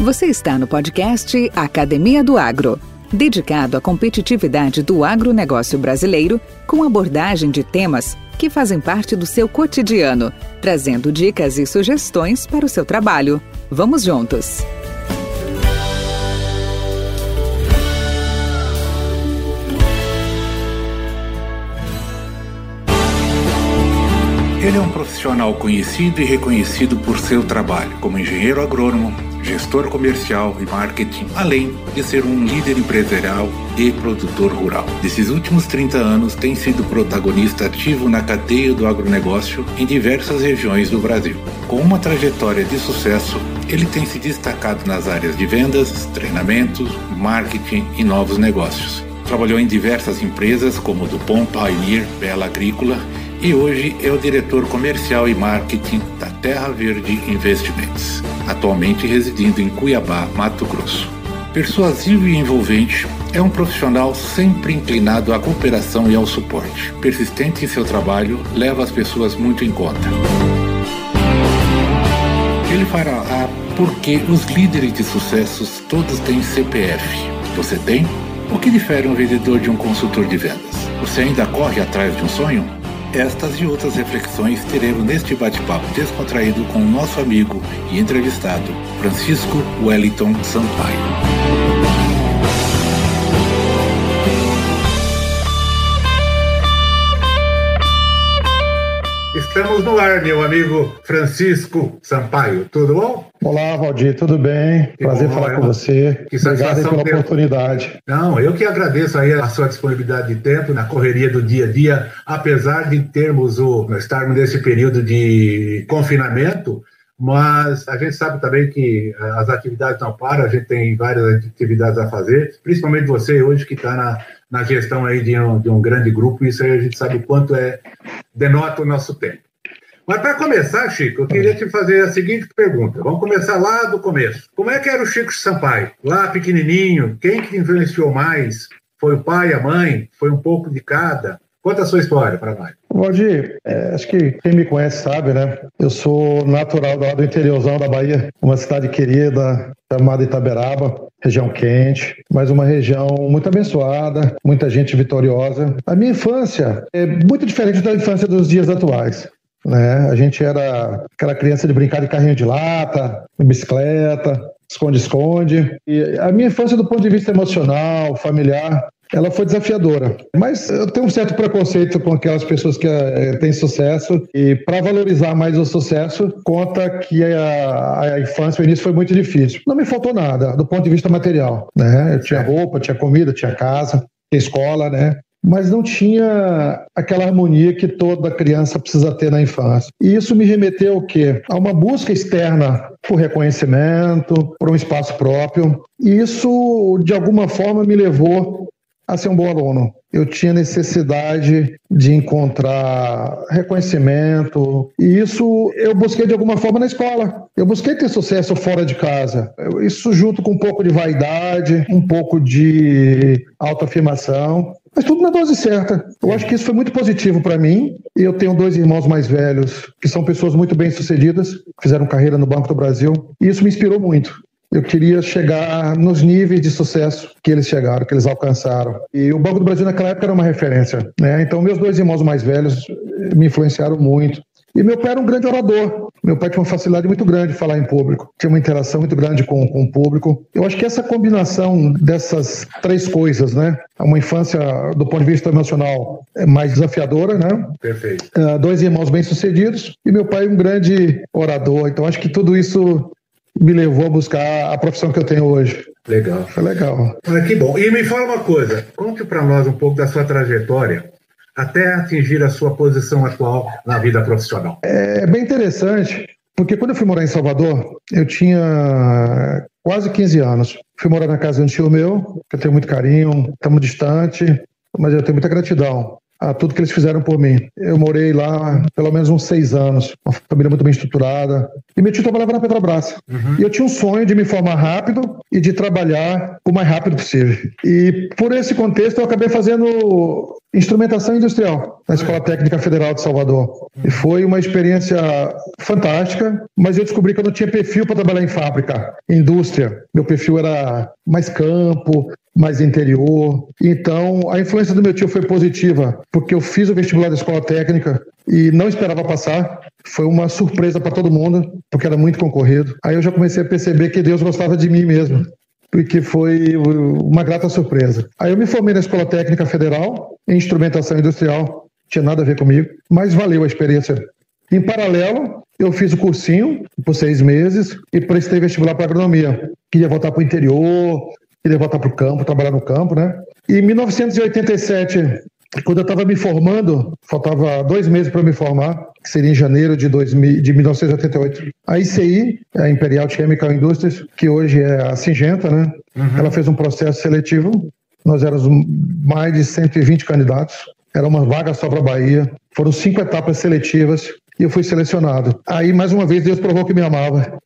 Você está no podcast Academia do Agro, dedicado à competitividade do agronegócio brasileiro, com abordagem de temas que fazem parte do seu cotidiano, trazendo dicas e sugestões para o seu trabalho. Vamos juntos! Ele é um profissional conhecido e reconhecido por seu trabalho como engenheiro agrônomo, gestor comercial e marketing, além de ser um líder empresarial e produtor rural. Nesses últimos 30 anos, tem sido protagonista ativo na cadeia do agronegócio em diversas regiões do Brasil. Com uma trajetória de sucesso, ele tem se destacado nas áreas de vendas, treinamentos, marketing e novos negócios. Trabalhou em diversas empresas como Dupont, Pioneer, Bela Agrícola e hoje é o diretor comercial e marketing da Terra Verde Investimentos, atualmente residindo em Cuiabá, Mato Grosso. Persuasivo e envolvente, é um profissional sempre inclinado à cooperação e ao suporte. Persistente em seu trabalho, leva as pessoas muito em conta. Ele fará porque os líderes de sucessos todos têm CPF. Você tem? O que difere um vendedor de um consultor de vendas? Você ainda corre atrás de um sonho? Estas e outras reflexões teremos neste bate-papo descontraído com o nosso amigo e entrevistado, Francisco Wellington Sampaio. Estamos no ar, meu amigo Francisco Sampaio. Tudo bom? Olá, Valdir, tudo bem? Que Prazer bom, falar com você. Que Obrigado pela ter... oportunidade. Não, eu que agradeço aí a sua disponibilidade de tempo na correria do dia a dia, apesar de termos o estarmos nesse período de confinamento, mas a gente sabe também que as atividades não param, a gente tem várias atividades a fazer, principalmente você hoje que está na, na gestão aí de um, de um grande grupo, isso aí a gente sabe o quanto é denota o nosso tempo. Mas para começar, Chico, eu queria te fazer a seguinte pergunta. Vamos começar lá do começo. Como é que era o Chico Sampaio? Lá pequenininho, quem que influenciou mais? Foi o pai, a mãe? Foi um pouco de cada? Conta a sua história para nós. Valdir, é, acho que quem me conhece sabe, né? Eu sou natural do interiorzão da Bahia, uma cidade querida chamada Itaberaba, região quente, mas uma região muito abençoada, muita gente vitoriosa. A minha infância é muito diferente da infância dos dias atuais. Né? A gente era aquela criança de brincar de carrinho de lata, bicicleta, esconde-esconde. E a minha infância, do ponto de vista emocional, familiar, ela foi desafiadora. Mas eu tenho um certo preconceito com aquelas pessoas que é, têm sucesso e para valorizar mais o sucesso, conta que a, a infância, o início foi muito difícil. Não me faltou nada do ponto de vista material, né? Eu tinha roupa, tinha comida, tinha casa, tinha escola, né? mas não tinha aquela harmonia que toda criança precisa ter na infância. E isso me remeteu ao quê? A uma busca externa por reconhecimento, por um espaço próprio. E isso, de alguma forma, me levou a ser um bom aluno. Eu tinha necessidade de encontrar reconhecimento, e isso eu busquei de alguma forma na escola. Eu busquei ter sucesso fora de casa. Isso junto com um pouco de vaidade, um pouco de autoafirmação. Mas tudo na dose certa. Eu acho que isso foi muito positivo para mim. Eu tenho dois irmãos mais velhos que são pessoas muito bem-sucedidas, fizeram carreira no Banco do Brasil, e isso me inspirou muito eu queria chegar nos níveis de sucesso que eles chegaram, que eles alcançaram. E o Banco do Brasil naquela época era uma referência. Né? Então, meus dois irmãos mais velhos me influenciaram muito. E meu pai era um grande orador. Meu pai tinha uma facilidade muito grande de falar em público, tinha uma interação muito grande com, com o público. Eu acho que essa combinação dessas três coisas, né? Uma infância, do ponto de vista emocional, é mais desafiadora, né? Perfeito. Uh, dois irmãos bem-sucedidos e meu pai um grande orador. Então, acho que tudo isso me levou a buscar a profissão que eu tenho hoje. Legal. Foi legal. Ah, que bom. E me fala uma coisa, conte para nós um pouco da sua trajetória até atingir a sua posição atual na vida profissional. É bem interessante, porque quando eu fui morar em Salvador, eu tinha quase 15 anos. Fui morar na casa de um tio meu, que eu tenho muito carinho, estamos distante, mas eu tenho muita gratidão a tudo que eles fizeram por mim. Eu morei lá pelo menos uns seis anos, uma família muito bem estruturada. E meu tio trabalhava na Petrobras. Uhum. E eu tinha um sonho de me formar rápido e de trabalhar o mais rápido possível. E por esse contexto eu acabei fazendo instrumentação industrial na Escola Técnica Federal de Salvador. E foi uma experiência fantástica, mas eu descobri que eu não tinha perfil para trabalhar em fábrica, indústria. Meu perfil era mais campo, mais interior. Então, a influência do meu tio foi positiva, porque eu fiz o vestibular da escola técnica e não esperava passar. Foi uma surpresa para todo mundo, porque era muito concorrido. Aí eu já comecei a perceber que Deus gostava de mim mesmo porque foi uma grata surpresa. Aí eu me formei na Escola Técnica Federal em Instrumentação Industrial, tinha nada a ver comigo, mas valeu a experiência. Em paralelo, eu fiz o cursinho por seis meses e prestei vestibular para agronomia. Queria voltar para o interior, queria voltar para o campo, trabalhar no campo, né? E em 1987, quando eu estava me formando, faltava dois meses para me formar, que seria em janeiro de, 2000, de 1988. A ICI, a Imperial Chemical Industries, que hoje é a Singenta, né? Uhum. Ela fez um processo seletivo. Nós éramos mais de 120 candidatos. Era uma vaga só para a Bahia. Foram cinco etapas seletivas e eu fui selecionado. Aí, mais uma vez, Deus provou que me amava.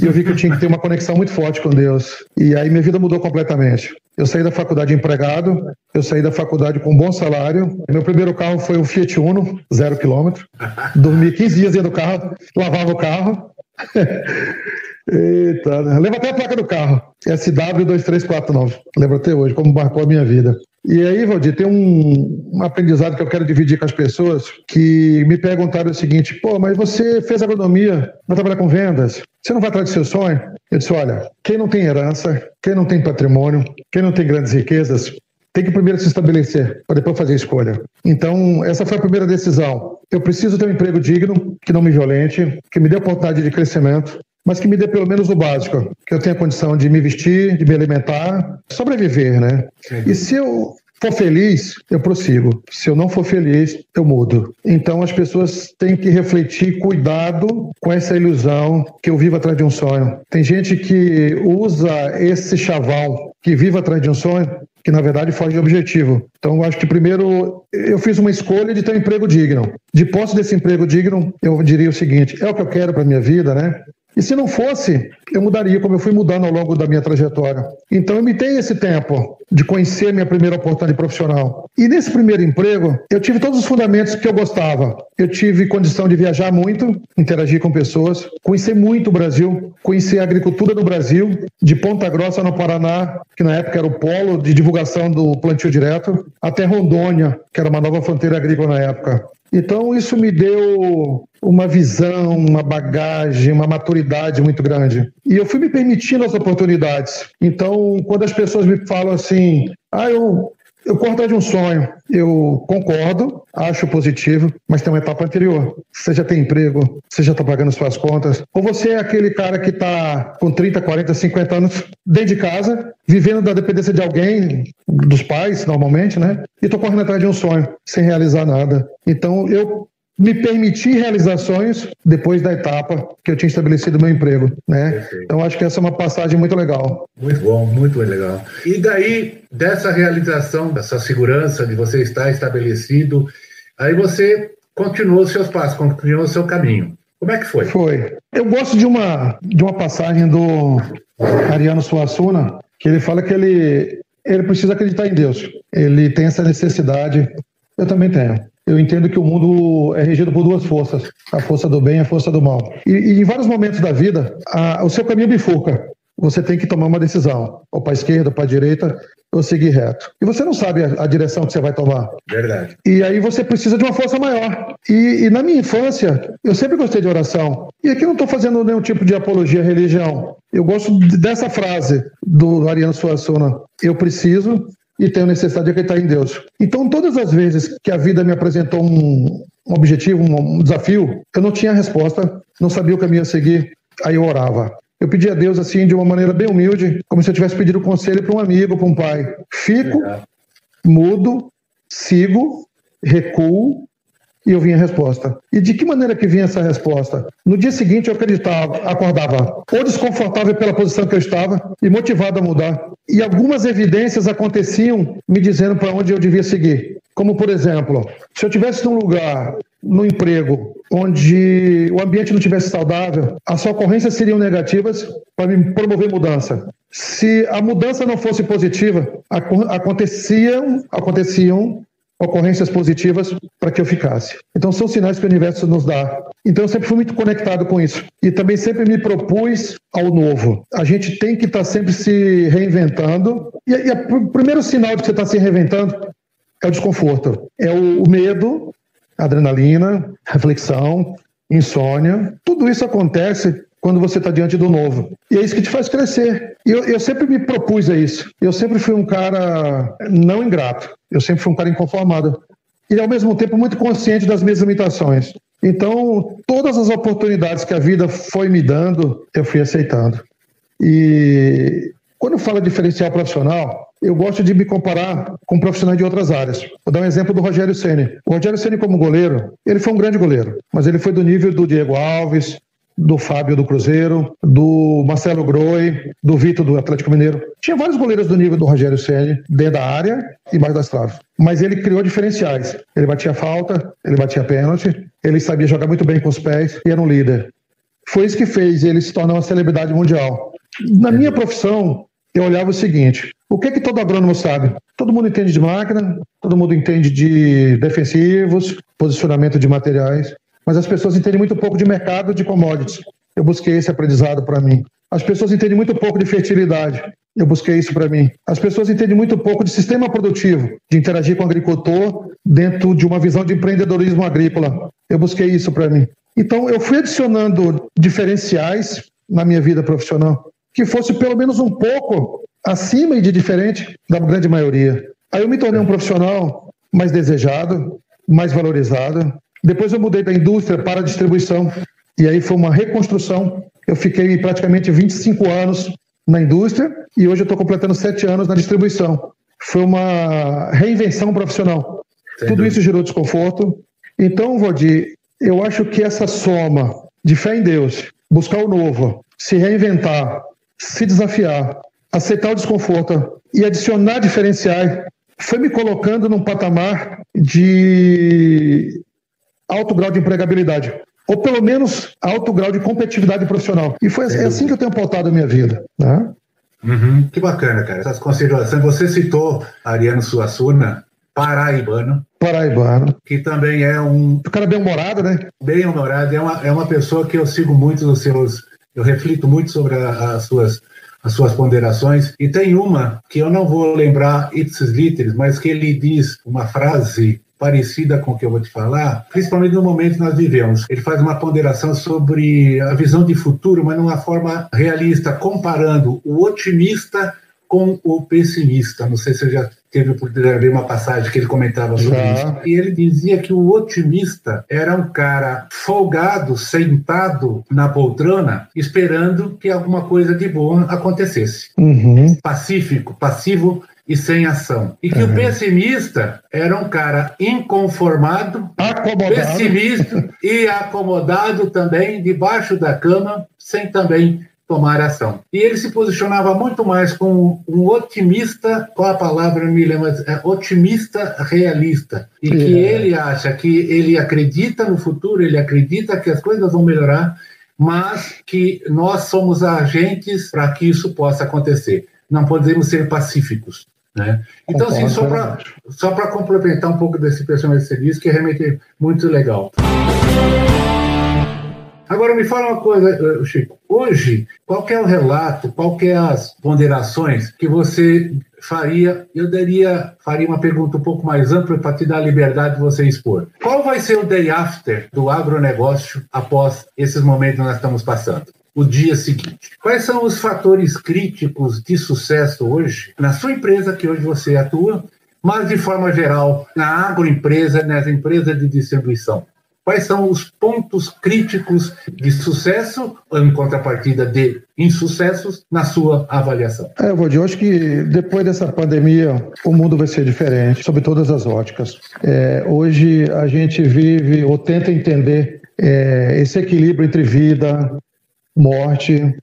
E eu vi que eu tinha que ter uma conexão muito forte com Deus. E aí minha vida mudou completamente. Eu saí da faculdade empregado, eu saí da faculdade com um bom salário. Meu primeiro carro foi um Fiat Uno, zero quilômetro. Dormi 15 dias dentro do carro, lavava o carro. Eita, né? lembro até a placa do carro. SW2349. Lembro até hoje, como marcou a minha vida. E aí, Valdir, tem um, um, aprendizado que eu quero dividir com as pessoas que me perguntaram o seguinte: pô, mas você fez agronomia, vai trabalhar com vendas, você não vai atrás do seu sonho? Eu disse: olha, quem não tem herança, quem não tem patrimônio, quem não tem grandes riquezas, tem que primeiro se estabelecer, para depois fazer a escolha. Então, essa foi a primeira decisão. Eu preciso ter um emprego digno, que não me violente, que me dê oportunidade de crescimento, mas que me dê pelo menos o básico, que eu tenha condição de me vestir, de me alimentar, sobreviver, né? E se eu for feliz, eu prossigo. Se eu não for feliz, eu mudo. Então as pessoas têm que refletir, cuidado com essa ilusão que eu vivo atrás de um sonho. Tem gente que usa esse chaval que vive atrás de um sonho que na verdade foge do objetivo. Então, eu acho que primeiro eu fiz uma escolha de ter um emprego digno. De posse desse emprego digno, eu diria o seguinte: é o que eu quero para minha vida, né? E se não fosse, eu mudaria como eu fui mudando ao longo da minha trajetória. Então eu me dei esse tempo de conhecer minha primeira oportunidade profissional. E nesse primeiro emprego, eu tive todos os fundamentos que eu gostava. Eu tive condição de viajar muito, interagir com pessoas, conhecer muito o Brasil, conhecer a agricultura do Brasil, de Ponta Grossa, no Paraná, que na época era o polo de divulgação do plantio direto, até Rondônia, que era uma nova fronteira agrícola na época. Então, isso me deu uma visão, uma bagagem, uma maturidade muito grande. E eu fui me permitindo as oportunidades. Então, quando as pessoas me falam assim, ah, eu, eu corro atrás de um sonho, eu concordo, acho positivo, mas tem uma etapa anterior. Você já tem emprego, você já está pagando suas contas, ou você é aquele cara que está com 30, 40, 50 anos dentro de casa, vivendo da dependência de alguém, dos pais, normalmente, né? E estou correndo atrás de um sonho, sem realizar nada. Então, eu me permitir realizações depois da etapa que eu tinha estabelecido meu emprego, né? Perfeito. Então acho que essa é uma passagem muito legal. Muito bom, muito legal. E daí dessa realização, dessa segurança de você estar estabelecido, aí você continuou seus passos, continuou seu caminho. Como é que foi? Foi. Eu gosto de uma de uma passagem do Ariano Suassuna, que ele fala que ele ele precisa acreditar em Deus. Ele tem essa necessidade. Eu também tenho eu entendo que o mundo é regido por duas forças, a força do bem e a força do mal. E, e em vários momentos da vida, a, o seu caminho bifurca. Você tem que tomar uma decisão, ou para a esquerda, ou para a direita, ou seguir reto. E você não sabe a, a, direção que você vai tomar. Verdade. E aí você precisa de uma força maior. E, e na minha infância, eu sempre gostei de oração. E aqui não estou fazendo nenhum tipo de apologia à religião. Eu gosto dessa frase do Ariano Suassuna. Eu preciso e tenho necessidade de acreditar em Deus. Então, todas as vezes que a vida me apresentou um, um objetivo, um, um desafio, eu não tinha resposta, não sabia o caminho a seguir, aí eu orava. Eu pedi a Deus assim de uma maneira bem humilde, como se eu tivesse pedido conselho para um amigo, para um pai. Fico, mudo, sigo, recuo e eu vinha a resposta. E de que maneira que vinha essa resposta? No dia seguinte eu acreditava, acordava ou desconfortável pela posição que eu estava e motivado a mudar. E algumas evidências aconteciam me dizendo para onde eu devia seguir. Como, por exemplo, se eu tivesse num lugar, no emprego, onde o ambiente não tivesse saudável, as ocorrências seriam negativas para me promover mudança. Se a mudança não fosse positiva, aconteciam, aconteciam ocorrências positivas para que eu ficasse. Então são sinais que o universo nos dá. Então eu sempre fui muito conectado com isso e também sempre me propus ao novo. A gente tem que estar tá sempre se reinventando e, e o primeiro sinal de que você está se reinventando é o desconforto, é o, o medo, adrenalina, reflexão, insônia. Tudo isso acontece quando você está diante do novo. E é isso que te faz crescer. Eu, eu, sempre me propus a isso. Eu sempre fui um cara não ingrato. Eu sempre fui um cara inconformado. E, ao mesmo tempo, muito consciente das minhas limitações. Então, todas as oportunidades que a vida foi me dando, eu fui aceitando. E quando fala diferencial profissional, eu gosto de me comparar com profissionais de outras áreas. Vou dar um exemplo do Rogério Ceni. O Rogério Ceni como goleiro, ele foi um grande goleiro, mas ele foi do nível do Diego Alves, do Fábio do Cruzeiro, do Marcelo Groi, do Vitor do Atlético Mineiro. Tinha vários goleiros do nível do Rogério Ceni dentro da área e mais das traves. Mas ele criou diferenciais. Ele batia falta, ele batia pênalti, ele sabia jogar muito bem com os pés e era um líder. Foi isso que fez ele se tornar uma celebridade mundial. Na minha profissão, eu olhava o seguinte: o que é que todo agrônomo sabe? Todo mundo entende de máquina, todo mundo entende de defensivos, posicionamento de materiais mas as pessoas entendem muito pouco de mercado de commodities. Eu busquei esse aprendizado para mim. As pessoas entendem muito pouco de fertilidade. Eu busquei isso para mim. As pessoas entendem muito pouco de sistema produtivo, de interagir com o agricultor dentro de uma visão de empreendedorismo agrícola. Eu busquei isso para mim. Então, eu fui adicionando diferenciais na minha vida profissional que fosse pelo menos um pouco acima e de diferente da grande maioria. Aí eu me tornei um profissional mais desejado, mais valorizado, depois eu mudei da indústria para a distribuição. E aí foi uma reconstrução. Eu fiquei praticamente 25 anos na indústria e hoje eu estou completando sete anos na distribuição. Foi uma reinvenção profissional. Sem Tudo dúvida. isso gerou desconforto. Então, Valdir, eu acho que essa soma de fé em Deus, buscar o novo, se reinventar, se desafiar, aceitar o desconforto e adicionar diferenciais, foi me colocando num patamar de alto grau de empregabilidade. Ou pelo menos alto grau de competitividade profissional. E foi é assim que eu tenho pautado a minha vida. Né? Uhum. Que bacana, cara. Essas considerações. Você citou Ariano Suassuna, paraibano. Paraibano. Que também é um. O cara bem-humorado, né? Bem-humorado. É uma, é uma pessoa que eu sigo muito nos seus. Eu reflito muito sobre a, as suas as suas ponderações. E tem uma que eu não vou lembrar ipsis literis, mas que ele diz uma frase parecida com o que eu vou te falar, principalmente no momento que nós vivemos. Ele faz uma ponderação sobre a visão de futuro, mas numa forma realista, comparando o otimista com o pessimista. Não sei se você já teve a oportunidade de ler uma passagem que ele comentava sobre já. isso. E ele dizia que o otimista era um cara folgado, sentado na poltrona, esperando que alguma coisa de boa acontecesse. Uhum. Pacífico, passivo e sem ação. E que uhum. o pessimista era um cara inconformado, acomodado. pessimista e acomodado também debaixo da cama, sem também tomar ação. E ele se posicionava muito mais como um otimista, qual a palavra me lembra, é otimista realista, e que ele acha que ele acredita no futuro, ele acredita que as coisas vão melhorar, mas que nós somos agentes para que isso possa acontecer. Não podemos ser pacíficos. Né? Então, assim, só para só complementar um pouco desse personagem de serviço, que é realmente muito legal. Agora, me fala uma coisa, eh, Chico. Hoje, qual é o relato, qual é as ponderações que você faria? Eu daria, faria uma pergunta um pouco mais ampla para te dar a liberdade de você expor. Qual vai ser o day after do agronegócio após esses momentos que nós estamos passando? O dia seguinte. Quais são os fatores críticos de sucesso hoje na sua empresa que hoje você atua, mas de forma geral na agroempresa, nas empresas de distribuição? Quais são os pontos críticos de sucesso em contrapartida de insucessos na sua avaliação? É, eu acho que depois dessa pandemia o mundo vai ser diferente, sob todas as óticas. É, hoje a gente vive ou tenta entender é, esse equilíbrio entre vida, morte,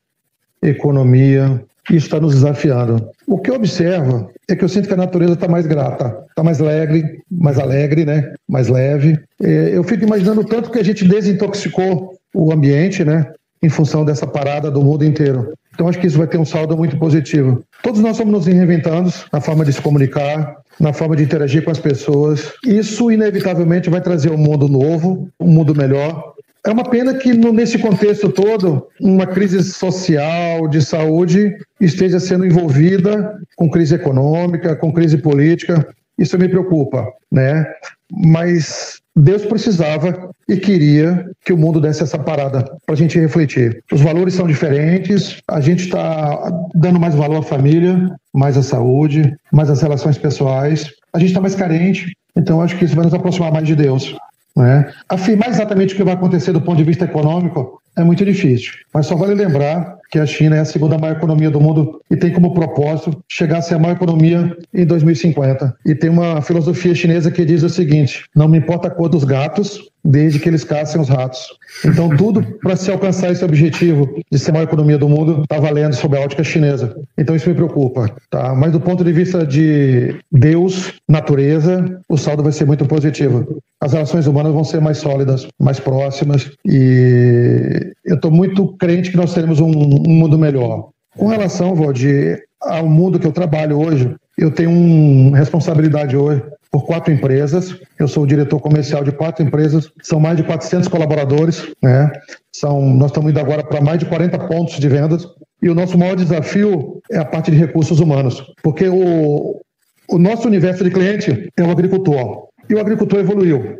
economia. Isso está nos desafiando. O que eu observo é que eu sinto que a natureza está mais grata, está mais alegre, mais alegre, né? Mais leve. É, eu fico imaginando tanto que a gente desintoxicou o ambiente, né? Em função dessa parada do mundo inteiro. Então acho que isso vai ter um saldo muito positivo. Todos nós estamos nos reinventando na forma de se comunicar, na forma de interagir com as pessoas. Isso inevitavelmente vai trazer um mundo novo, um mundo melhor. É uma pena que nesse contexto todo, uma crise social, de saúde, esteja sendo envolvida com crise econômica, com crise política. Isso me preocupa, né? Mas Deus precisava e queria que o mundo desse essa parada para a gente refletir. Os valores são diferentes, a gente está dando mais valor à família, mais à saúde, mais às relações pessoais. A gente está mais carente, então acho que isso vai nos aproximar mais de Deus. Né? Afirmar exatamente o que vai acontecer do ponto de vista econômico é muito difícil, mas só vale lembrar que a China é a segunda maior economia do mundo e tem como propósito chegar a ser a maior economia em 2050. E tem uma filosofia chinesa que diz o seguinte: não me importa a cor dos gatos, desde que eles caçem os ratos. Então, tudo para se alcançar esse objetivo de ser a maior economia do mundo está valendo sob a ótica chinesa. Então, isso me preocupa. Tá? Mas, do ponto de vista de Deus, natureza, o saldo vai ser muito positivo. As relações humanas vão ser mais sólidas, mais próximas, e eu estou muito crente que nós teremos um, um mundo melhor. Com relação, Valdir, ao mundo que eu trabalho hoje, eu tenho uma responsabilidade hoje por quatro empresas. Eu sou o diretor comercial de quatro empresas, são mais de 400 colaboradores, né? São, nós estamos indo agora para mais de 40 pontos de vendas. E o nosso maior desafio é a parte de recursos humanos, porque o, o nosso universo de cliente é o agricultor. E o agricultor evoluiu.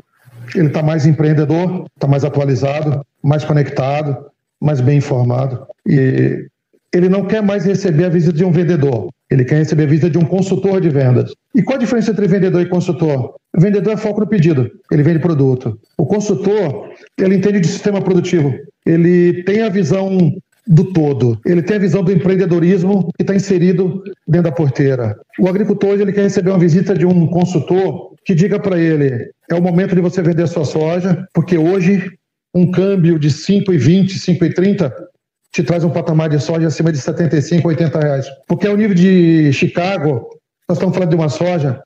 Ele está mais empreendedor, está mais atualizado, mais conectado, mais bem informado. E ele não quer mais receber a visita de um vendedor. Ele quer receber a visita de um consultor de vendas. E qual a diferença entre vendedor e consultor? O vendedor é foco no pedido, ele vende produto. O consultor, ele entende de sistema produtivo, ele tem a visão do todo. Ele tem a visão do empreendedorismo que está inserido dentro da porteira. O agricultor ele quer receber uma visita de um consultor que diga para ele: é o momento de você vender sua soja, porque hoje um câmbio de 5,20, 5,30 te traz um patamar de soja acima de 75, 80 reais. Porque ao nível de Chicago, nós estamos falando de uma soja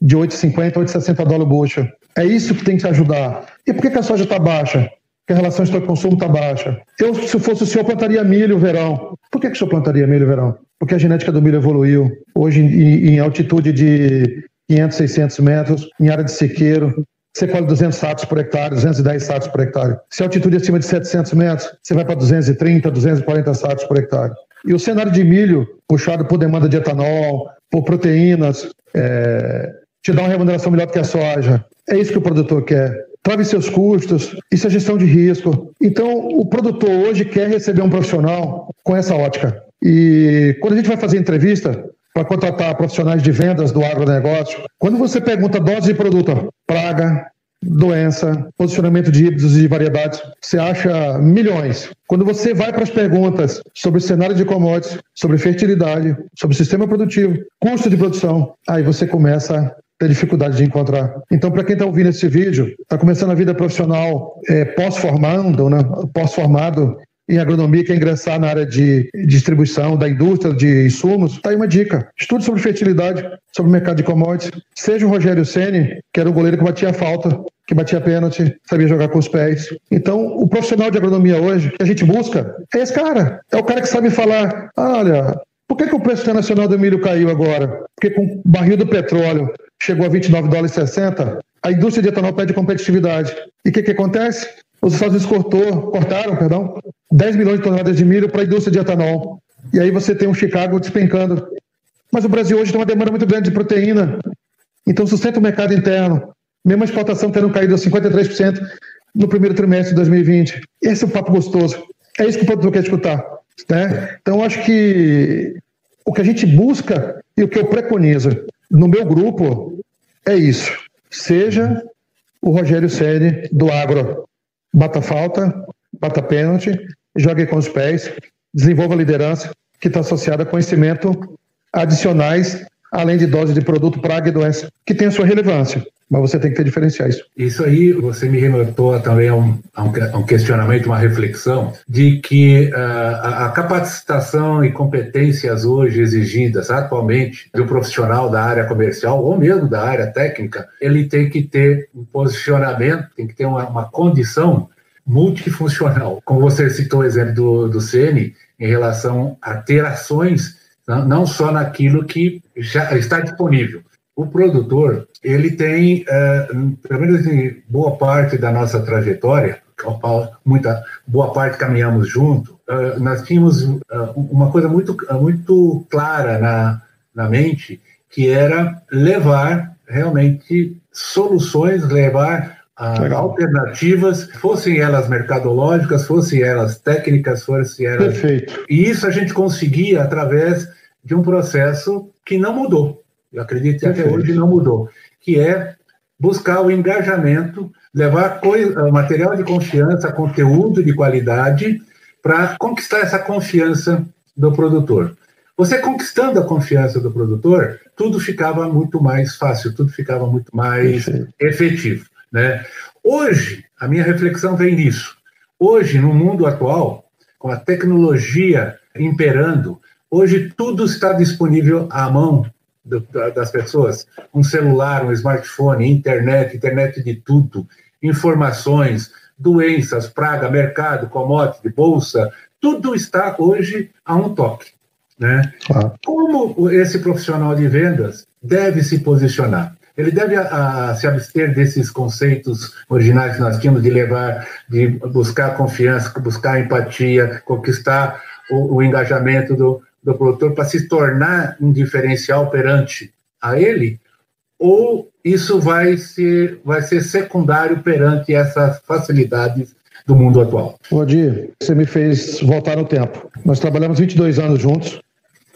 de 8,50, 8,60 dólares bushel. É isso que tem que ajudar. E por que, a soja está baixa? Porque a relação estoque-consumo está baixa. Eu, se fosse o senhor, plantaria milho verão. Por que, que o senhor plantaria milho verão? Porque a genética do milho evoluiu. Hoje, em, em altitude de 500, 600 metros, em área de sequeiro, você colhe 200 sacos por hectare, 210 sacos por hectare. Se a altitude é acima de 700 metros, você vai para 230, 240 sacos por hectare. E o cenário de milho, puxado por demanda de etanol, por proteínas, é, te dá uma remuneração melhor do que a soja. É isso que o produtor quer. Trave seus custos, isso é gestão de risco. Então, o produtor hoje quer receber um profissional com essa ótica. E quando a gente vai fazer entrevista, para contratar profissionais de vendas do agronegócio, quando você pergunta dose de produto, praga, doença, posicionamento de híbridos e de variedades, você acha milhões. Quando você vai para as perguntas sobre cenário de commodities, sobre fertilidade, sobre sistema produtivo, custo de produção, aí você começa a ter dificuldade de encontrar. Então, para quem está ouvindo esse vídeo, está começando a vida profissional é, pós-formando, né, pós-formado, em agronomia quer ingressar na área de distribuição da indústria de insumos, está aí uma dica. Estude sobre fertilidade, sobre o mercado de commodities. Seja o Rogério Ceni, que era o goleiro que batia falta, que batia pênalti, sabia jogar com os pés. Então, o profissional de agronomia hoje, que a gente busca, é esse cara. É o cara que sabe falar, olha, por que, que o preço internacional do milho caiu agora? Porque com o barril do petróleo chegou a 29 dólares 60, a indústria de etanol perde competitividade. E o que, que acontece? Os Estados Unidos cortou, cortaram perdão, 10 milhões de toneladas de milho para a indústria de etanol. E aí você tem um Chicago despencando. Mas o Brasil hoje tem uma demanda muito grande de proteína. Então sustenta o mercado interno. Mesmo a exportação tendo caído a 53% no primeiro trimestre de 2020. Esse é o papo gostoso. É isso que o produtor quer escutar. Né? Então, acho que o que a gente busca e o que eu preconizo no meu grupo é isso. Seja o Rogério Ceni do agro. Bata falta, bata pênalti, jogue com os pés, desenvolva liderança que está associada a conhecimento adicionais, além de doses de produto, praga e doença, que tem a sua relevância. Mas você tem que ter diferenciais. Isso aí, você me remontou também a um, a um questionamento, uma reflexão, de que uh, a, a, capacitação e competências hoje exigidas atualmente do profissional da área comercial ou mesmo da área técnica, ele tem que ter um posicionamento, tem que ter uma, uma condição multifuncional. Como você citou o exemplo do, do CN, em relação a ter ações, não só naquilo que já está disponível. O produtor, ele tem, uh, pelo menos em boa parte da nossa trajetória, muita boa parte caminhamos junto, uh, nós tínhamos uh, uma coisa muito, muito clara na, na mente, que era levar realmente soluções, levar alternativas, fossem elas mercadológicas, fossem elas técnicas, fossem elas. Perfeito. E isso a gente conseguia através de um processo que não mudou. Eu acredito que até hoje não mudou, que é buscar o engajamento, levar coisa, material de confiança, conteúdo de qualidade para conquistar essa confiança do produtor. Você conquistando a confiança do produtor, tudo ficava muito mais fácil, tudo ficava muito mais efetivo. Né? Hoje, a minha reflexão vem nisso. Hoje, no mundo atual, com a tecnologia imperando, hoje tudo está disponível à mão do, das pessoas. Um celular, um smartphone, internet, internet de tudo, informações, doenças, praga, mercado, commodity, bolsa, tudo está hoje a um toque. Né? Ah. Como esse profissional de vendas deve se posicionar? Ele deve a, a, se abster desses conceitos originais que nós tínhamos de levar, de buscar confiança, buscar empatia, conquistar o, o engajamento do, do produtor para se tornar um diferencial perante a ele, ou isso vai ser, vai ser secundário perante essas facilidades do mundo atual? Odir, você me fez voltar no tempo. Nós trabalhamos 22 anos juntos,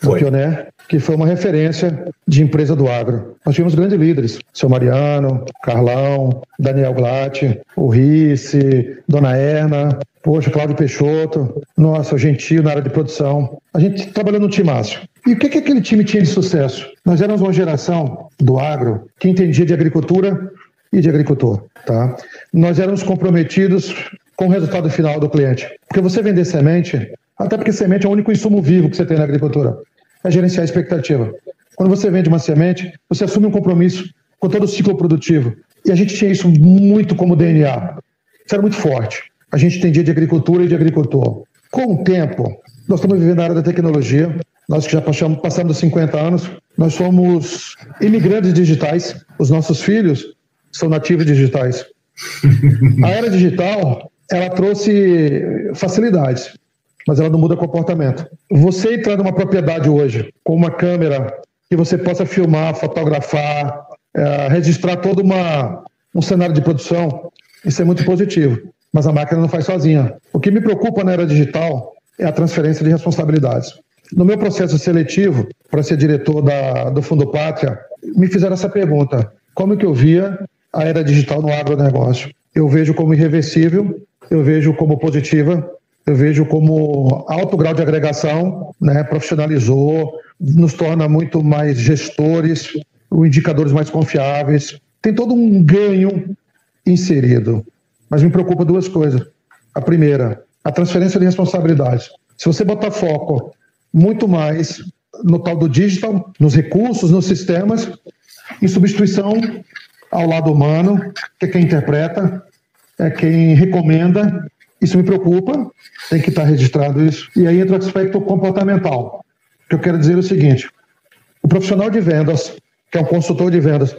foi. Pioné, que foi uma referência de empresa do agro. Nós tivemos grandes líderes, seu Mariano, Carlão, Daniel Glatt, o Risse, Dona Erna, poxa, Cláudio Peixoto, nossa, Gentil na área de produção. A gente trabalhou no timácio. E o que, que aquele time tinha de sucesso? Nós éramos uma geração do agro que entendia de agricultura e de agricultor. Tá? Nós éramos comprometidos com o resultado final do cliente. Porque você vender semente, até porque semente é o único insumo vivo que você tem na agricultura é gerenciar a expectativa. Quando você vende uma semente, você assume um compromisso com todo o ciclo produtivo. E a gente tinha isso muito como DNA. Isso era muito forte. A gente entendia de agricultura e de agricultor. Com o tempo, nós estamos vivendo na área da tecnologia. Nós que já passamos, passamos dos 50 anos, nós somos imigrantes digitais. Os nossos filhos são nativos digitais. A era digital, ela trouxe facilidades mas ela não muda comportamento. Você entrar numa propriedade hoje com uma câmera que você possa filmar, fotografar, é, registrar todo uma, um cenário de produção, isso é muito positivo. Mas a máquina não faz sozinha. O que me preocupa na era digital é a transferência de responsabilidades. No meu processo seletivo para ser diretor da, do Fundo Pátria, me fizeram essa pergunta: como que eu via a era digital no agronegócio? Eu vejo como irreversível, eu vejo como positiva, eu vejo como alto grau de agregação, né, profissionalizou, nos torna muito mais gestores, indicadores mais confiáveis. Tem todo um ganho inserido. Mas me preocupa duas coisas. A primeira, a transferência de responsabilidades. Se você botar foco muito mais no tal do digital, nos recursos, nos sistemas, em substituição ao lado humano, que é quem interpreta, é quem recomenda isso me preocupa, tem que estar registrado isso. E aí entra o aspecto comportamental. Que eu quero dizer o seguinte: o profissional de vendas, que é um consultor de vendas,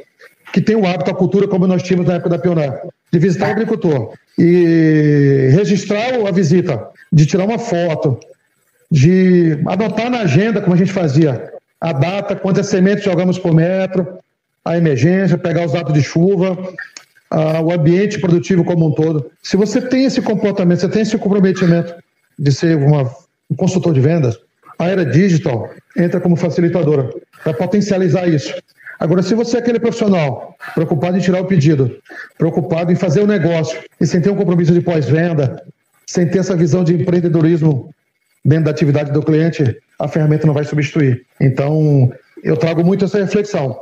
que tem o hábito, a cultura, como nós tínhamos na época da Pioneer, de visitar o agricultor e registrar a visita, de tirar uma foto, de anotar na agenda, como a gente fazia, a data, quantas sementes jogamos por metro, a emergência, pegar os dados de chuva, uh, o ambiente produtivo como um todo. Se você tem esse comportamento, você tem esse comprometimento de ser uma, um consultor de vendas, a era digital entra como facilitadora para potencializar isso. Agora, se você é aquele profissional preocupado em tirar o pedido, preocupado em fazer o negócio e sem ter um compromisso de pós-venda, sem ter essa visão de empreendedorismo dentro da atividade do cliente, a ferramenta não vai substituir. Então, eu trago muito essa reflexão.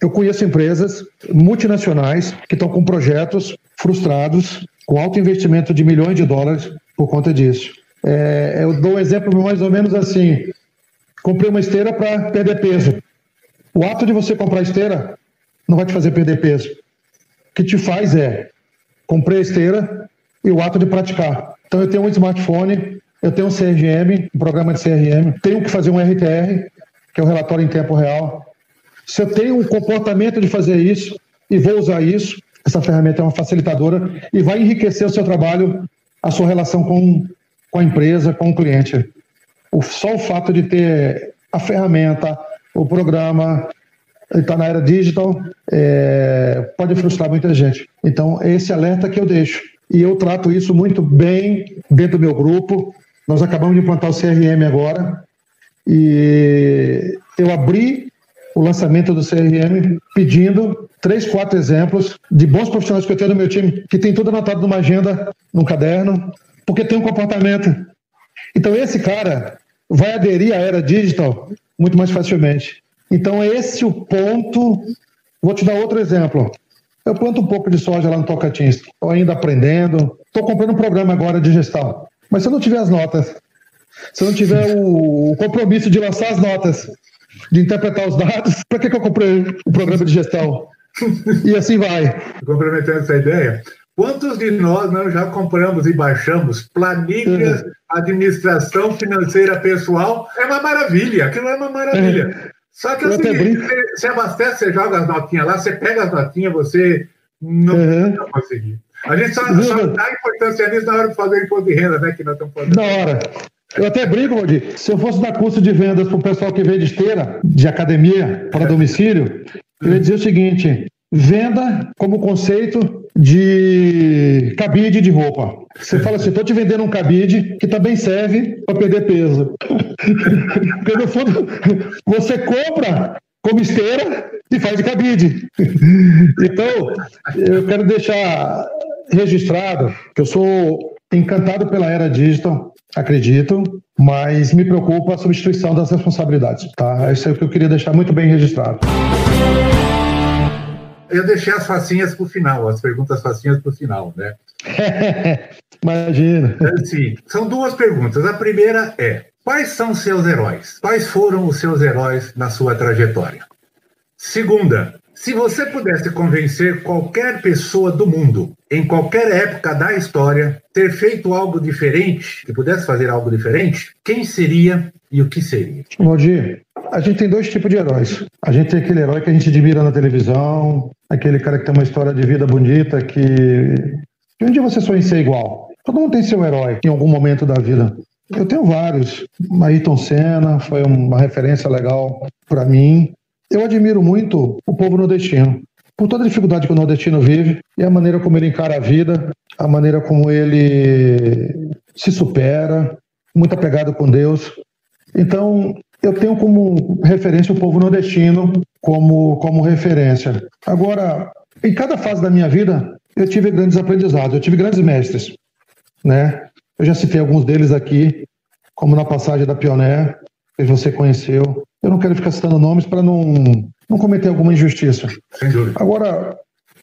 Eu conheço empresas multinacionais que estão com projetos frustrados, com alto investimento de milhões de dólares por conta disso. É, eu dou um exemplo mais ou menos assim: comprei uma esteira para perder peso. O ato de você comprar esteira não vai te fazer perder peso. O que te faz é comprei a esteira e o ato de praticar. Então eu tenho um smartphone eu tenho um CRM, um programa de CRM, tenho que fazer um RTR, que é o relatório em tempo real. Se eu tenho um comportamento de fazer isso e vou usar isso, essa ferramenta é uma facilitadora e vai enriquecer o seu trabalho, a sua relação com, com a empresa, com o cliente. O, só o fato de ter a ferramenta, o programa, está na era digital, é, pode frustrar muita gente. Então, é esse alerta que eu deixo. E eu trato isso muito bem dentro do meu grupo. Nós acabamos de implantar o CRM agora. E eu abri o lançamento do CRM pedindo três, quatro exemplos de bons profissionais que eu tenho no meu time, que tem tudo anotado numa agenda, num caderno, porque tem um comportamento. Então, esse cara vai aderir à era digital muito mais facilmente. Então, é esse o ponto. Vou te dar outro exemplo. Eu planto um pouco de soja lá no Tocantins. Estou ainda aprendendo. Estou comprando um programa agora de gestão. Mas se eu não tiver as notas, se eu não tiver o compromisso de lançar as notas, de interpretar os dados, para que, que eu comprei o programa de gestão? E assim vai. Complementando essa ideia, quantos de nós não já compramos e baixamos planilhas, uhum. administração financeira pessoal? É uma maravilha, aquilo é uma maravilha. Uhum. Só que é o seguinte, você, você, abastece, você joga as notinhas lá, você pega as notinhas, você não uhum. vai conseguir. A gente só, só dá importância nisso na hora de fazer imposto de renda, né? Que nós estamos fazendo. Na hora. Eu até brinco, Valdir. Se eu fosse dar curso de vendas para o pessoal que vende esteira, de academia, para domicílio, eu ia dizer o seguinte: venda como conceito de cabide de roupa. Você fala assim, estou te vendendo um cabide que também serve para perder peso. Porque no fundo, você compra como esteira e faz de cabide. Então, eu quero deixar registrado que eu sou encantado pela era digital, acredito, mas me preocupa a substituição das responsabilidades. Tá? Isso é o que eu queria deixar muito bem registrado. Eu deixei as facinhas para o final, as perguntas facinhas para o final, né? Imagina. Sim, são duas perguntas. A primeira é: quais são seus heróis? Quais foram os seus heróis na sua trajetória? Segunda, se você pudesse convencer qualquer pessoa do mundo, em qualquer época da história, ter feito algo diferente, que pudesse fazer algo diferente, quem seria e o que seria? Valdir, a gente tem dois tipos de heróis. A gente tem aquele herói que a gente admira na televisão, aquele cara que tem uma história de vida bonita, que, que um dia você sonha em ser igual. Todo mundo tem seu herói em algum momento da vida. Eu tenho vários. Ayrton Senna foi uma referência legal para mim. Eu admiro muito o povo nordestino. Por toda a dificuldade que o nordestino vive e a maneira como ele encara a vida, a maneira como ele se supera, muito apegado com Deus. Então, eu tenho como referência o povo nordestino como, como referência. Agora, em cada fase da minha vida, eu tive grandes aprendizados, eu tive grandes mestres, né? Eu já citei alguns deles aqui, como na passagem da Pioneer, que você conheceu. Eu não quero ficar citando nomes para não, não cometer alguma injustiça. Agora,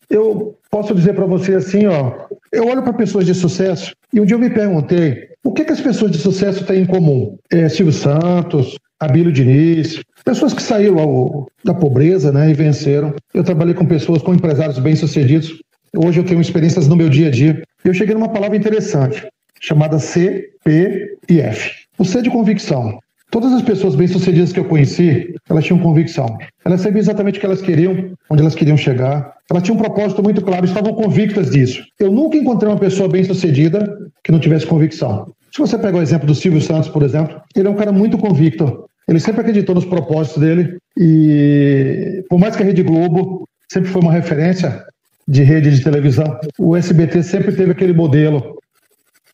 eu posso dizer para você assim, ó, eu olho para pessoas de sucesso e um dia eu me perguntei o que, que as pessoas de sucesso têm em comum. É, Silvio Santos, Abílio Diniz, pessoas que saíram ao, da pobreza né, e venceram. Eu trabalhei com pessoas, com empresários bem-sucedidos. Hoje eu tenho experiências no meu dia a dia. Eu cheguei numa palavra interessante, chamada C, P e F. O C de convicção. Todas as pessoas bem-sucedidas que eu conheci, elas tinham convicção. Elas sabiam exatamente o que elas queriam, onde elas queriam chegar. Elas tinham um propósito muito claro, estavam convictas disso. Eu nunca encontrei uma pessoa bem-sucedida que não tivesse convicção. Se você pega o exemplo do Silvio Santos, por exemplo, ele é um cara muito convicto. Ele sempre acreditou nos propósitos dele e, por mais que a Rede Globo sempre foi uma referência de rede de televisão, o SBT sempre teve aquele modelo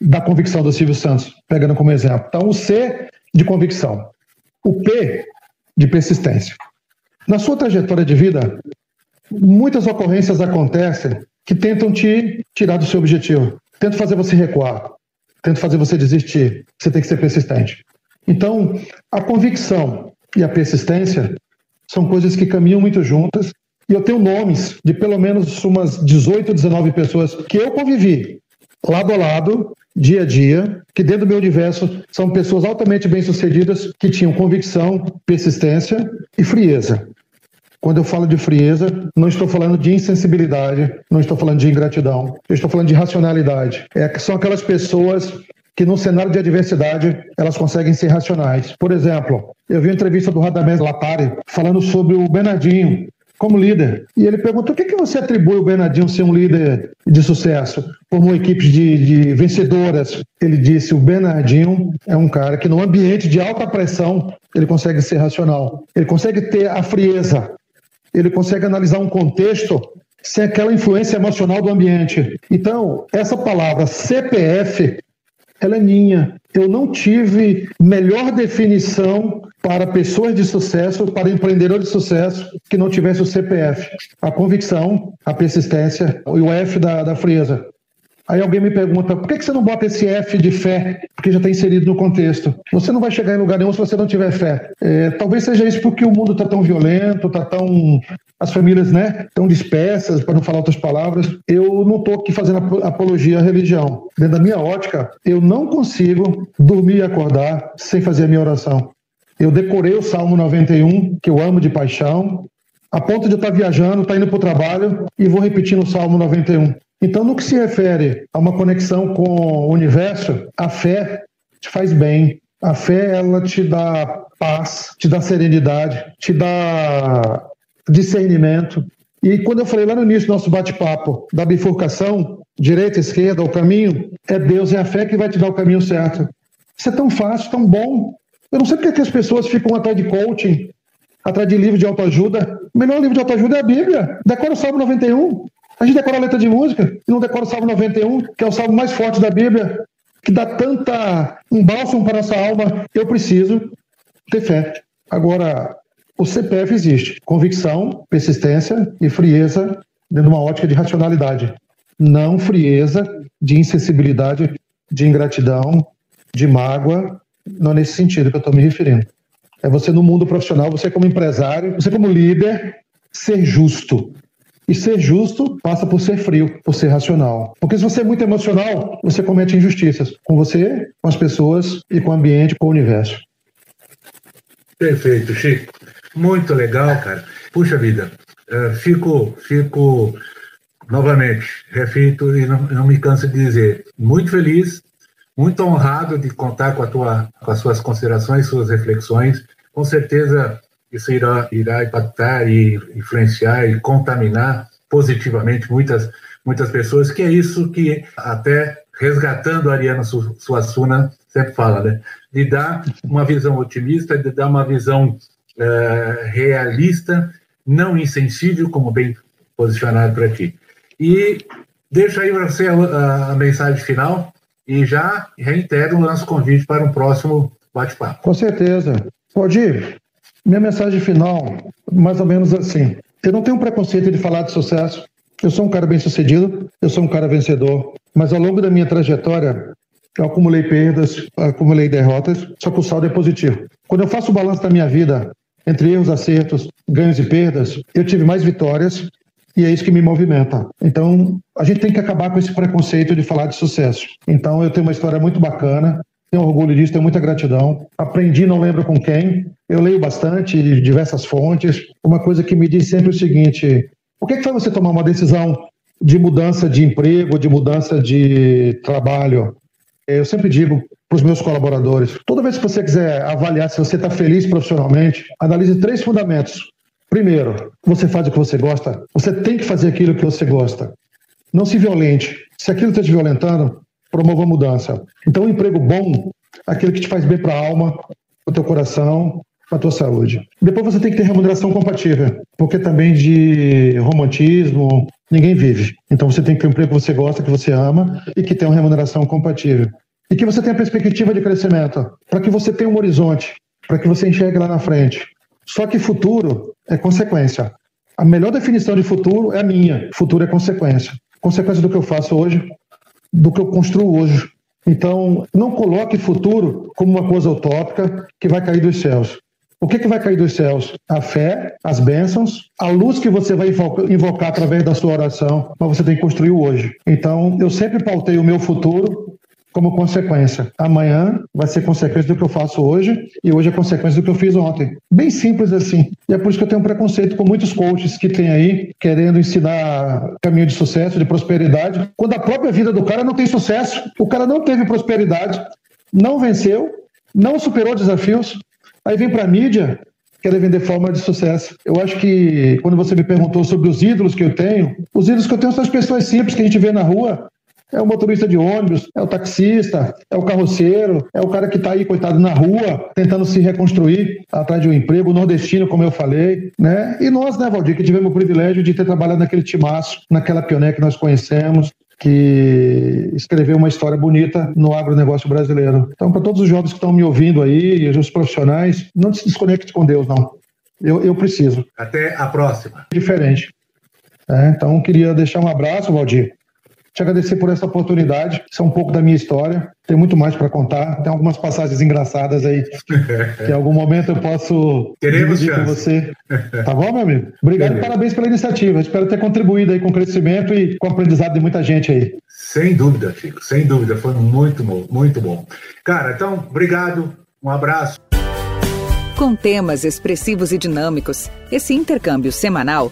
da convicção do Silvio Santos, pegando como exemplo. Então, o C de convicção, o P de persistência. Na sua trajetória de vida, muitas ocorrências acontecem que tentam te tirar do seu objetivo, tentam fazer você recuar, tentam fazer você desistir. Você tem que ser persistente. Então, a convicção e a persistência são coisas que caminham muito juntas. E eu tenho nomes de pelo menos umas 18, 19 pessoas que eu convivi lado a lado, dia a dia, que dentro do meu universo são pessoas altamente bem-sucedidas que tinham convicção, persistência e frieza. Quando eu falo de frieza, não estou falando de insensibilidade, não estou falando de ingratidão, eu estou falando de racionalidade. É, são aquelas pessoas que no cenário de adversidade elas conseguem ser racionais. Por exemplo, eu vi uma entrevista do Radamés Latari falando sobre o Bernardinho como líder. E ele perguntou: o que, que você atribui o Bernardinho ser um líder de sucesso? Formou equipes de, de vencedoras. Ele disse: o Bernardinho é um cara que, no ambiente de alta pressão, ele consegue ser racional. Ele consegue ter a frieza. Ele consegue analisar um contexto sem aquela influência emocional do ambiente. Então, essa palavra CPF ela é minha. Eu não tive melhor definição para pessoas de sucesso, para empreendedores de sucesso, que não tivesse o CPF. A convicção, a persistência e o F da, da frieza. Aí alguém me pergunta, por que você não bota esse F de fé? Porque já está inserido no contexto. Você não vai chegar em lugar nenhum se você não tiver fé. É, talvez seja isso porque o mundo está tão violento, está tão. As famílias, né, tão dispersas, para não falar outras palavras. Eu não estou aqui fazendo apologia à religião. Dentro da minha ótica, eu não consigo dormir e acordar sem fazer a minha oração. Eu decorei o Salmo 91, que eu amo de paixão, a ponto de estar tá viajando, estar tá indo para o trabalho e vou repetindo o Salmo 91. Então, no que se refere a uma conexão com o universo, a fé te faz bem. A fé, ela te dá paz, te dá serenidade, te dá discernimento. E quando eu falei lá no início do nosso bate-papo da bifurcação, direita, esquerda, o caminho, é Deus, é a fé que vai te dar o caminho certo. Isso é tão fácil, tão bom. Eu não sei porque que as pessoas ficam atrás de coaching, atrás de livro de autoajuda. O melhor livro de autoajuda é a Bíblia. Decora o Salmo 91. A gente decora a letra de música e não decora o Salmo 91, que é o salmo mais forte da Bíblia, que dá tanta um bálsamo para a nossa alma. Eu preciso ter fé. Agora, o CPF existe. Convicção, persistência e frieza dentro de uma ótica de racionalidade. Não frieza de insensibilidade, de ingratidão, de mágoa. Não é nesse sentido que eu estou me referindo. É você no mundo profissional, você como empresário, você como líder, ser justo. E ser justo passa por ser frio, por ser racional. Porque se você é muito emocional, você comete injustiças com você, com as pessoas e com o ambiente, com o universo. Perfeito, Chico. Muito legal, cara. Puxa vida, uh, fico, fico novamente, reflito e não, não me canso de dizer, muito feliz, muito honrado de contar com, a tua, com as suas considerações, suas reflexões. Com certeza isso irá, irá impactar e influenciar e contaminar positivamente muitas, muitas pessoas, que é isso que até resgatando a Ariana Suassuna sempre fala, né? De dar uma visão otimista, de dar uma visão uh, realista, não insensível, como bem posicionado para ti. E deixa aí para você a, a, mensagem final e já reitero o nosso convite para um próximo bate-papo. Com certeza. Pode ir. Minha mensagem final, mais ou menos assim. Eu não tenho preconceito de falar de sucesso. Eu sou um cara bem sucedido, eu sou um cara vencedor. Mas ao longo da minha trajetória, eu acumulei perdas, acumulei derrotas, só que o saldo é positivo. Quando eu faço o balanço da minha vida, entre erros, acertos, ganhos e perdas, eu tive mais vitórias e é isso que me movimenta. Então, a gente tem que acabar com esse preconceito de falar de sucesso. Então, eu tenho uma história muito bacana, tenho orgulho disso, tenho muita gratidão. Aprendi, não lembro com quem. Eu leio bastante, de diversas fontes. Uma coisa que me diz sempre o seguinte: o que, é que faz você tomar uma decisão de mudança de emprego, de mudança de trabalho? Eu sempre digo para os meus colaboradores: toda vez que você quiser avaliar se você está feliz profissionalmente, analise três fundamentos. Primeiro, você faz o que você gosta, você tem que fazer aquilo que você gosta. Não se violente. Se aquilo está te violentando, promova a mudança. Então, um emprego bom, aquele que te faz bem para a alma, para o teu coração, para a tua saúde. Depois você tem que ter remuneração compatível, porque também de romantismo ninguém vive. Então você tem que ter um emprego que você gosta, que você ama e que tenha uma remuneração compatível. E que você tenha perspectiva de crescimento, para que você tenha um horizonte, para que você enxergue lá na frente. Só que futuro é consequência. A melhor definição de futuro é a minha. Futuro é consequência. Consequência do que eu faço hoje, do que eu construo hoje. Então, não coloque futuro como uma coisa utópica que vai cair dos céus. O que, que vai cair dos céus? A fé, as bênçãos, a luz que você vai invocar através da sua oração, mas você tem que construir hoje. Então, eu sempre pautei o meu futuro como consequência. Amanhã vai ser consequência do que eu faço hoje e hoje é consequência do que eu fiz ontem. Bem simples assim. E é por isso que eu tenho um preconceito com muitos coaches que tem aí querendo ensinar caminho de sucesso, de prosperidade, quando a própria vida do cara não tem sucesso. O cara não teve prosperidade, não venceu, não superou desafios. Aí vem para a mídia querer vender forma de sucesso. Eu acho que quando você me perguntou sobre os ídolos que eu tenho, os ídolos que eu tenho são as pessoas simples que a gente vê na rua, é o motorista de ônibus, é o taxista, é o carroceiro, é o cara que está aí, coitado, na rua, tentando se reconstruir atrás de um emprego, nordestino, como eu falei, né? E nós, né, Valdir, que tivemos o privilégio de ter trabalhado naquele timaço, naquela pioneira que nós conhecemos, que escreveu uma história bonita no agronegócio brasileiro. Então, para todos os jovens que estão me ouvindo aí, e os profissionais, não se desconecte com Deus, não. Eu, eu preciso. Até a próxima. Diferente. É, então, queria deixar um abraço, Valdir, te agradecer por essa oportunidade. Isso é um pouco da minha história. Tem muito mais para contar. Tem algumas passagens engraçadas aí que em algum momento eu posso Teremos dividir chance. com você. Tá bom, meu amigo? Obrigado e parabéns pela iniciativa. Espero ter contribuído aí com o crescimento e com o aprendizado de muita gente aí. Sem dúvida, Chico, sem dúvida. Foi muito bom, muito bom. Cara, então, obrigado. Um abraço. Com temas expressivos e dinâmicos, esse intercâmbio semanal